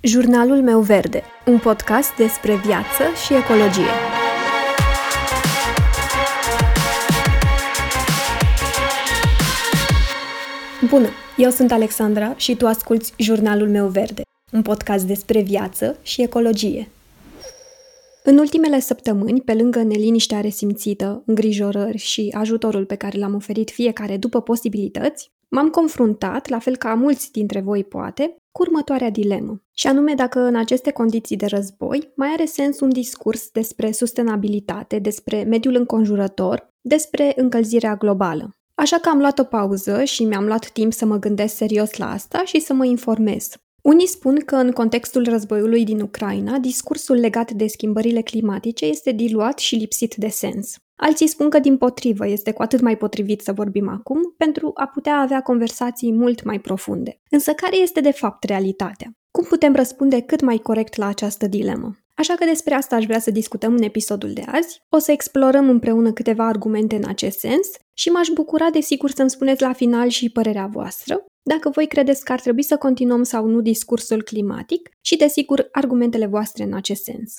Jurnalul meu verde, un podcast despre viață și ecologie. Bună, eu sunt Alexandra și tu asculți Jurnalul meu verde, un podcast despre viață și ecologie. În ultimele săptămâni, pe lângă neliniștea resimțită, îngrijorări și ajutorul pe care l-am oferit fiecare după posibilități, m-am confruntat, la fel ca mulți dintre voi poate, cu următoarea dilemă. Și anume dacă în aceste condiții de război mai are sens un discurs despre sustenabilitate, despre mediul înconjurător, despre încălzirea globală. Așa că am luat o pauză și mi-am luat timp să mă gândesc serios la asta și să mă informez. Unii spun că în contextul războiului din Ucraina, discursul legat de schimbările climatice este diluat și lipsit de sens. Alții spun că, din potrivă, este cu atât mai potrivit să vorbim acum pentru a putea avea conversații mult mai profunde. Însă care este de fapt realitatea? Cum putem răspunde cât mai corect la această dilemă? Așa că despre asta aș vrea să discutăm în episodul de azi. O să explorăm împreună câteva argumente în acest sens și m-aș bucura desigur să-mi spuneți la final și părerea voastră, dacă voi credeți că ar trebui să continuăm sau nu discursul climatic și, desigur, argumentele voastre în acest sens.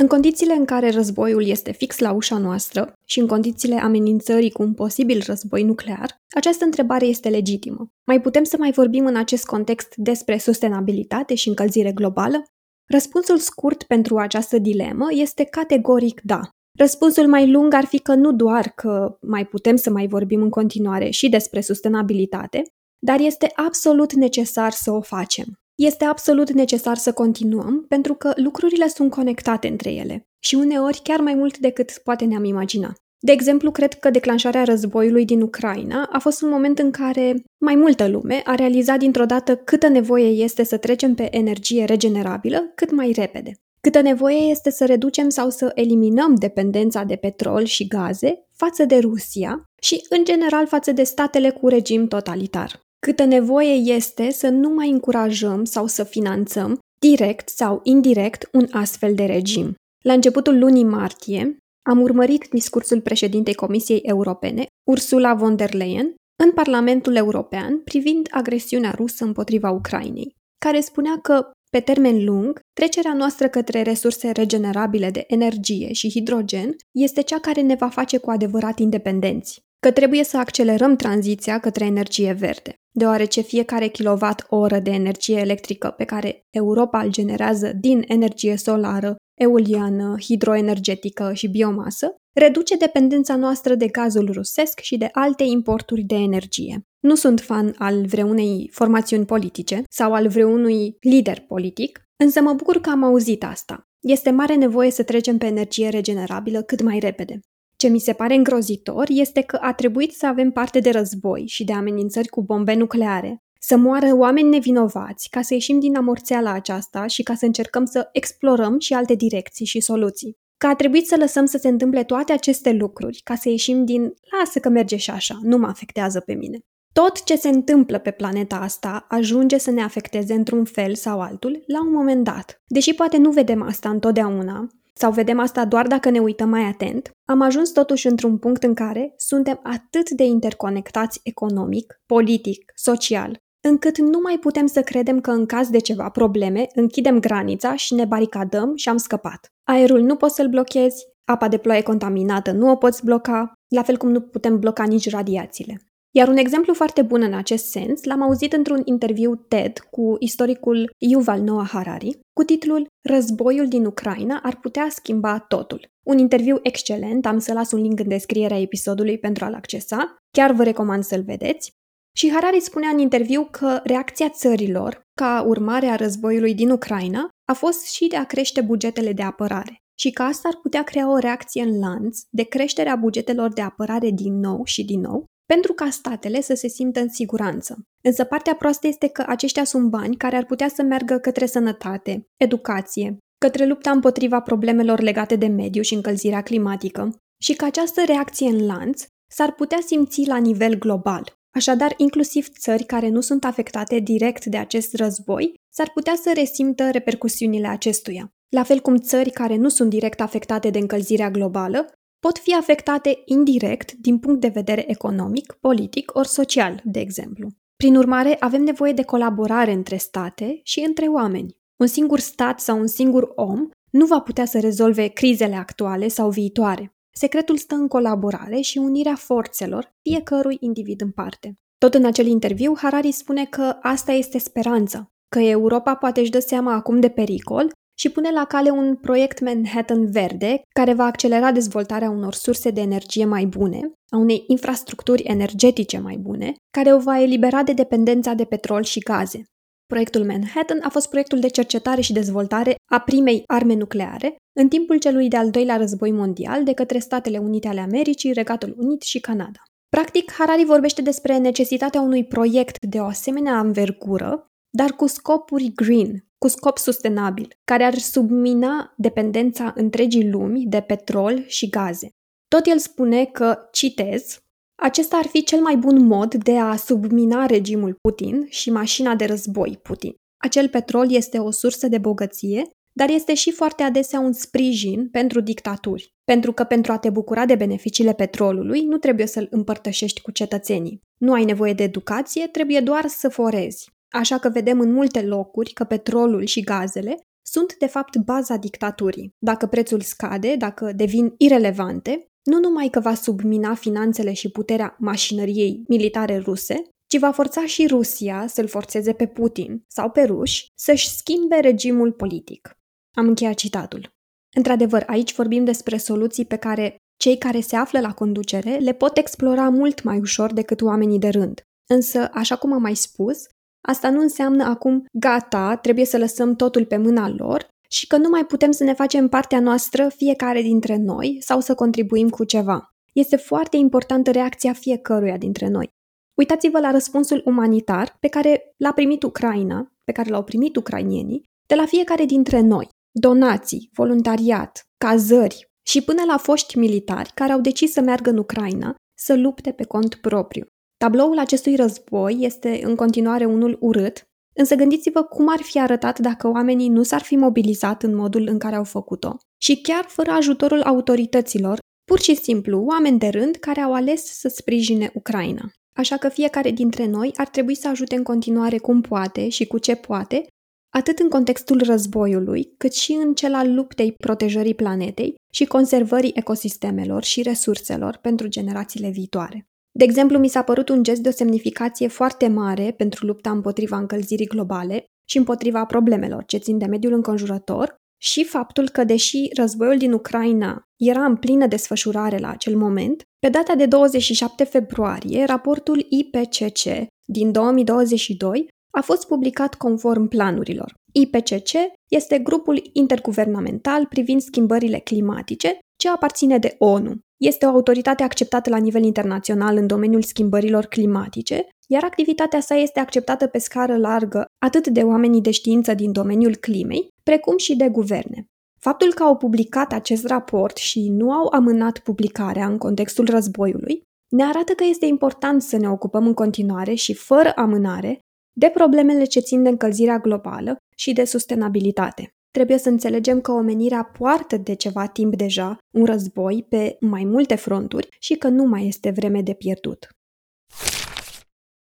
În condițiile în care războiul este fix la ușa noastră și în condițiile amenințării cu un posibil război nuclear, această întrebare este legitimă. Mai putem să mai vorbim în acest context despre sustenabilitate și încălzire globală? Răspunsul scurt pentru această dilemă este categoric da. Răspunsul mai lung ar fi că nu doar că mai putem să mai vorbim în continuare și despre sustenabilitate, dar este absolut necesar să o facem. Este absolut necesar să continuăm pentru că lucrurile sunt conectate între ele și uneori chiar mai mult decât poate ne-am imagina. De exemplu, cred că declanșarea războiului din Ucraina a fost un moment în care mai multă lume a realizat dintr-o dată câtă nevoie este să trecem pe energie regenerabilă cât mai repede. Câtă nevoie este să reducem sau să eliminăm dependența de petrol și gaze față de Rusia și, în general, față de statele cu regim totalitar. Câtă nevoie este să nu mai încurajăm sau să finanțăm, direct sau indirect, un astfel de regim. La începutul lunii martie, am urmărit discursul președintei Comisiei Europene, Ursula von der Leyen, în Parlamentul European privind agresiunea rusă împotriva Ucrainei, care spunea că, pe termen lung, trecerea noastră către resurse regenerabile de energie și hidrogen este cea care ne va face cu adevărat independenți, că trebuie să accelerăm tranziția către energie verde, deoarece fiecare kilowatt-oră de energie electrică pe care Europa îl generează din energie solară, eoliană, hidroenergetică și biomasă, reduce dependența noastră de gazul rusesc și de alte importuri de energie. Nu sunt fan al vreunei formațiuni politice sau al vreunui lider politic, însă mă bucur că am auzit asta. Este mare nevoie să trecem pe energie regenerabilă cât mai repede. Ce mi se pare îngrozitor este că a trebuit să avem parte de război și de amenințări cu bombe nucleare, să moară oameni nevinovați ca să ieșim din amorțeala aceasta și ca să încercăm să explorăm și alte direcții și soluții. Că a trebuit să lăsăm să se întâmple toate aceste lucruri ca să ieșim din lasă că merge și așa, nu mă afectează pe mine. Tot ce se întâmplă pe planeta asta ajunge să ne afecteze într-un fel sau altul la un moment dat. Deși poate nu vedem asta întotdeauna, sau vedem asta doar dacă ne uităm mai atent, am ajuns totuși într-un punct în care suntem atât de interconectați economic, politic, social, încât nu mai putem să credem că în caz de ceva probleme închidem granița și ne baricadăm și am scăpat. Aerul nu poți să-l blochezi, apa de ploaie contaminată nu o poți bloca, la fel cum nu putem bloca nici radiațiile. Iar un exemplu foarte bun în acest sens l-am auzit într-un interviu TED cu istoricul Yuval Noah Harari cu titlul Războiul din Ucraina ar putea schimba totul. Un interviu excelent, am să las un link în descrierea episodului pentru a-l accesa, chiar vă recomand să-l vedeți. Și Harari spunea în interviu că reacția țărilor, ca urmare a războiului din Ucraina, a fost și de a crește bugetele de apărare și că asta ar putea crea o reacție în lanț de creșterea bugetelor de apărare din nou și din nou, pentru ca statele să se simtă în siguranță. Însă partea proastă este că aceștia sunt bani care ar putea să meargă către sănătate, educație, către lupta împotriva problemelor legate de mediu și încălzirea climatică și că această reacție în lanț s-ar putea simți la nivel global. Așadar, inclusiv țări care nu sunt afectate direct de acest război s-ar putea să resimtă repercusiunile acestuia. La fel cum țări care nu sunt direct afectate de încălzirea globală pot fi afectate indirect din punct de vedere economic, politic ori social, de exemplu. Prin urmare, avem nevoie de colaborare între state și între oameni. Un singur stat sau un singur om nu va putea să rezolve crizele actuale sau viitoare. Secretul stă în colaborare și unirea forțelor fiecărui individ în parte. Tot în acel interviu, Harari spune că asta este speranța, că Europa poate își dă seama acum de pericol și pune la cale un proiect Manhattan verde care va accelera dezvoltarea unor surse de energie mai bune, a unei infrastructuri energetice mai bune, care o va elibera de dependența de petrol și gaze. Proiectul Manhattan a fost proiectul de cercetare și dezvoltare a primei arme nucleare în timpul celui de-al doilea război mondial de către Statele Unite ale Americii, Regatul Unit și Canada. Practic, Harari vorbește despre necesitatea unui proiect de o asemenea anvergură, dar cu scopuri green, cu scop sustenabil, care ar submina dependența întregii lumi de petrol și gaze. Tot el spune că, citez, acesta ar fi cel mai bun mod de a submina regimul Putin și mașina de război Putin. Acel petrol este o sursă de bogăție, dar este și foarte adesea un sprijin pentru dictaturi. Pentru că pentru a te bucura de beneficiile petrolului, nu trebuie să-l împărtășești cu cetățenii. Nu ai nevoie de educație, trebuie doar să forezi. Așa că vedem în multe locuri că petrolul și gazele sunt de fapt baza dictaturii. Dacă prețul scade, dacă devin irelevante, nu numai că va submina finanțele și puterea mașinăriei militare ruse, ci va forța și Rusia să-l forțeze pe Putin sau pe ruși să-și schimbe regimul politic. Am încheiat citatul. Într-adevăr, aici vorbim despre soluții pe care cei care se află la conducere le pot explora mult mai ușor decât oamenii de rând. Însă, așa cum am mai spus, asta nu înseamnă acum gata, trebuie să lăsăm totul pe mâna lor și că nu mai putem să ne facem partea noastră fiecare dintre noi sau să contribuim cu ceva. Este foarte importantă reacția fiecăruia dintre noi. Uitați-vă la răspunsul umanitar pe care l-a primit Ucraina, pe care l-au primit ucrainienii, de la fiecare dintre noi. Donații, voluntariat, cazări și până la foști militari care au decis să meargă în Ucraina să lupte pe cont propriu. Tabloul acestui război este în continuare unul urât, Însă gândiți-vă cum ar fi arătat dacă oamenii nu s-ar fi mobilizat în modul în care au făcut-o. Și chiar fără ajutorul autorităților, pur și simplu oameni de rând care au ales să sprijine Ucraina. Așa că fiecare dintre noi ar trebui să ajute în continuare cum poate și cu ce poate, atât în contextul războiului, cât și în cel al luptei protejării planetei și conservării ecosistemelor și resurselor pentru generațiile viitoare. De exemplu, mi s-a părut un gest de o semnificație foarte mare pentru lupta împotriva încălzirii globale și împotriva problemelor ce țin de mediul înconjurător și faptul că, deși războiul din Ucraina era în plină desfășurare la acel moment, pe data de 27 februarie, raportul IPCC din 2022 a fost publicat conform planurilor. IPCC este grupul interguvernamental privind schimbările climatice ce aparține de ONU. Este o autoritate acceptată la nivel internațional în domeniul schimbărilor climatice, iar activitatea sa este acceptată pe scară largă atât de oamenii de știință din domeniul climei, precum și de guverne. Faptul că au publicat acest raport și nu au amânat publicarea în contextul războiului ne arată că este important să ne ocupăm în continuare și fără amânare de problemele ce țin de încălzirea globală și de sustenabilitate. Trebuie să înțelegem că omenirea poartă de ceva timp deja un război pe mai multe fronturi și că nu mai este vreme de pierdut.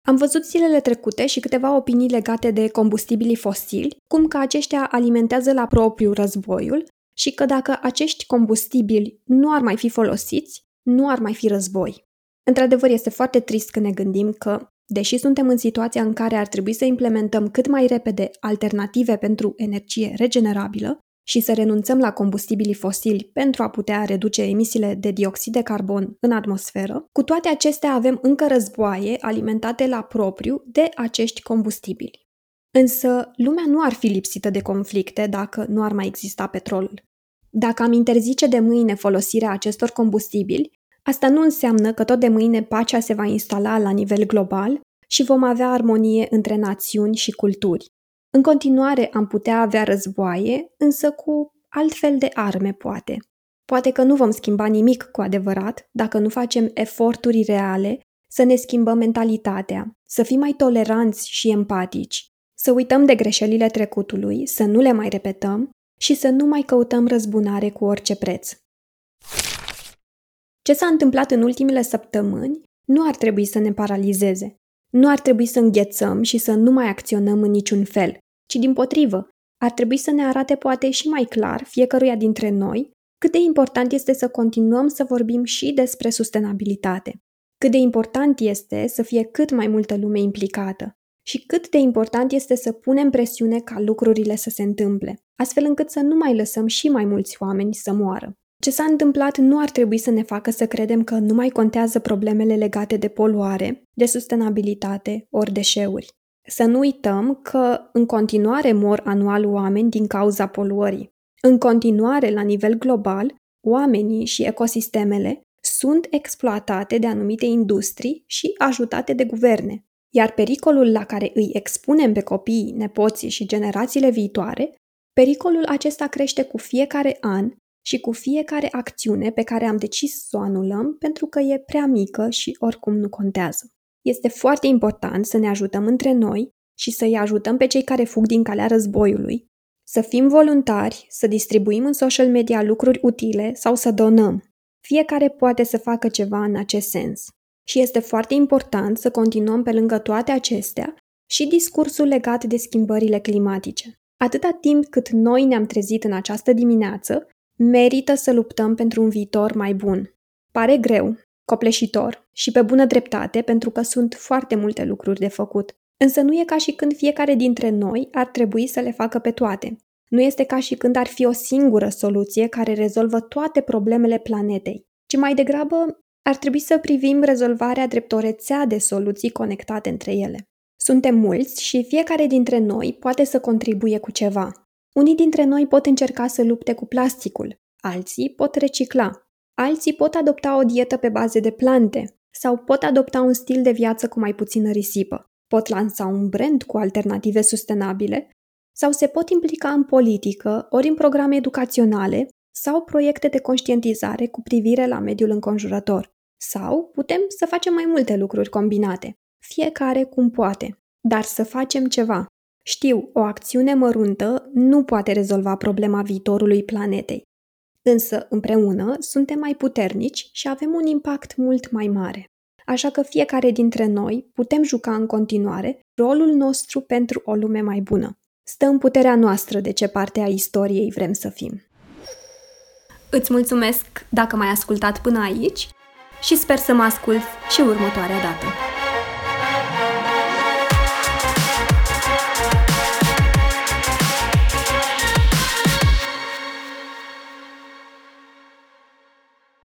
Am văzut zilele trecute și câteva opinii legate de combustibilii fosili, cum că aceștia alimentează la propriu războiul și că dacă acești combustibili nu ar mai fi folosiți, nu ar mai fi război. Într-adevăr, este foarte trist când ne gândim că Deși suntem în situația în care ar trebui să implementăm cât mai repede alternative pentru energie regenerabilă și să renunțăm la combustibilii fosili pentru a putea reduce emisiile de dioxid de carbon în atmosferă, cu toate acestea avem încă războaie alimentate la propriu de acești combustibili. Însă, lumea nu ar fi lipsită de conflicte dacă nu ar mai exista petrolul. Dacă am interzice de mâine folosirea acestor combustibili, Asta nu înseamnă că tot de mâine pacea se va instala la nivel global și vom avea armonie între națiuni și culturi. În continuare am putea avea războaie, însă cu altfel de arme, poate. Poate că nu vom schimba nimic cu adevărat dacă nu facem eforturi reale să ne schimbăm mentalitatea, să fim mai toleranți și empatici, să uităm de greșelile trecutului, să nu le mai repetăm și să nu mai căutăm răzbunare cu orice preț. Ce s-a întâmplat în ultimele săptămâni nu ar trebui să ne paralizeze. Nu ar trebui să înghețăm și să nu mai acționăm în niciun fel, ci din potrivă, ar trebui să ne arate poate și mai clar fiecăruia dintre noi cât de important este să continuăm să vorbim și despre sustenabilitate, cât de important este să fie cât mai multă lume implicată și cât de important este să punem presiune ca lucrurile să se întâmple, astfel încât să nu mai lăsăm și mai mulți oameni să moară. Ce s-a întâmplat nu ar trebui să ne facă să credem că nu mai contează problemele legate de poluare, de sustenabilitate ori deșeuri. Să nu uităm că în continuare mor anual oameni din cauza poluării. În continuare, la nivel global, oamenii și ecosistemele sunt exploatate de anumite industrii și ajutate de guverne, iar pericolul la care îi expunem pe copiii, nepoții și generațiile viitoare, pericolul acesta crește cu fiecare an și cu fiecare acțiune pe care am decis să o anulăm pentru că e prea mică și oricum nu contează. Este foarte important să ne ajutăm între noi și să-i ajutăm pe cei care fug din calea războiului, să fim voluntari, să distribuim în social media lucruri utile sau să donăm. Fiecare poate să facă ceva în acest sens. Și este foarte important să continuăm pe lângă toate acestea și discursul legat de schimbările climatice. Atâta timp cât noi ne-am trezit în această dimineață, merită să luptăm pentru un viitor mai bun. Pare greu, copleșitor și pe bună dreptate pentru că sunt foarte multe lucruri de făcut. Însă nu e ca și când fiecare dintre noi ar trebui să le facă pe toate. Nu este ca și când ar fi o singură soluție care rezolvă toate problemele planetei, ci mai degrabă ar trebui să privim rezolvarea drept o rețea de soluții conectate între ele. Suntem mulți și fiecare dintre noi poate să contribuie cu ceva. Unii dintre noi pot încerca să lupte cu plasticul, alții pot recicla, alții pot adopta o dietă pe bază de plante sau pot adopta un stil de viață cu mai puțină risipă pot lansa un brand cu alternative sustenabile sau se pot implica în politică ori în programe educaționale sau proiecte de conștientizare cu privire la mediul înconjurător. Sau putem să facem mai multe lucruri combinate, fiecare cum poate, dar să facem ceva. Știu, o acțiune măruntă nu poate rezolva problema viitorului planetei, însă împreună suntem mai puternici și avem un impact mult mai mare așa că fiecare dintre noi putem juca în continuare rolul nostru pentru o lume mai bună. Stă în puterea noastră de ce parte a istoriei vrem să fim. Îți mulțumesc dacă m-ai ascultat până aici și sper să mă ascult și următoarea dată.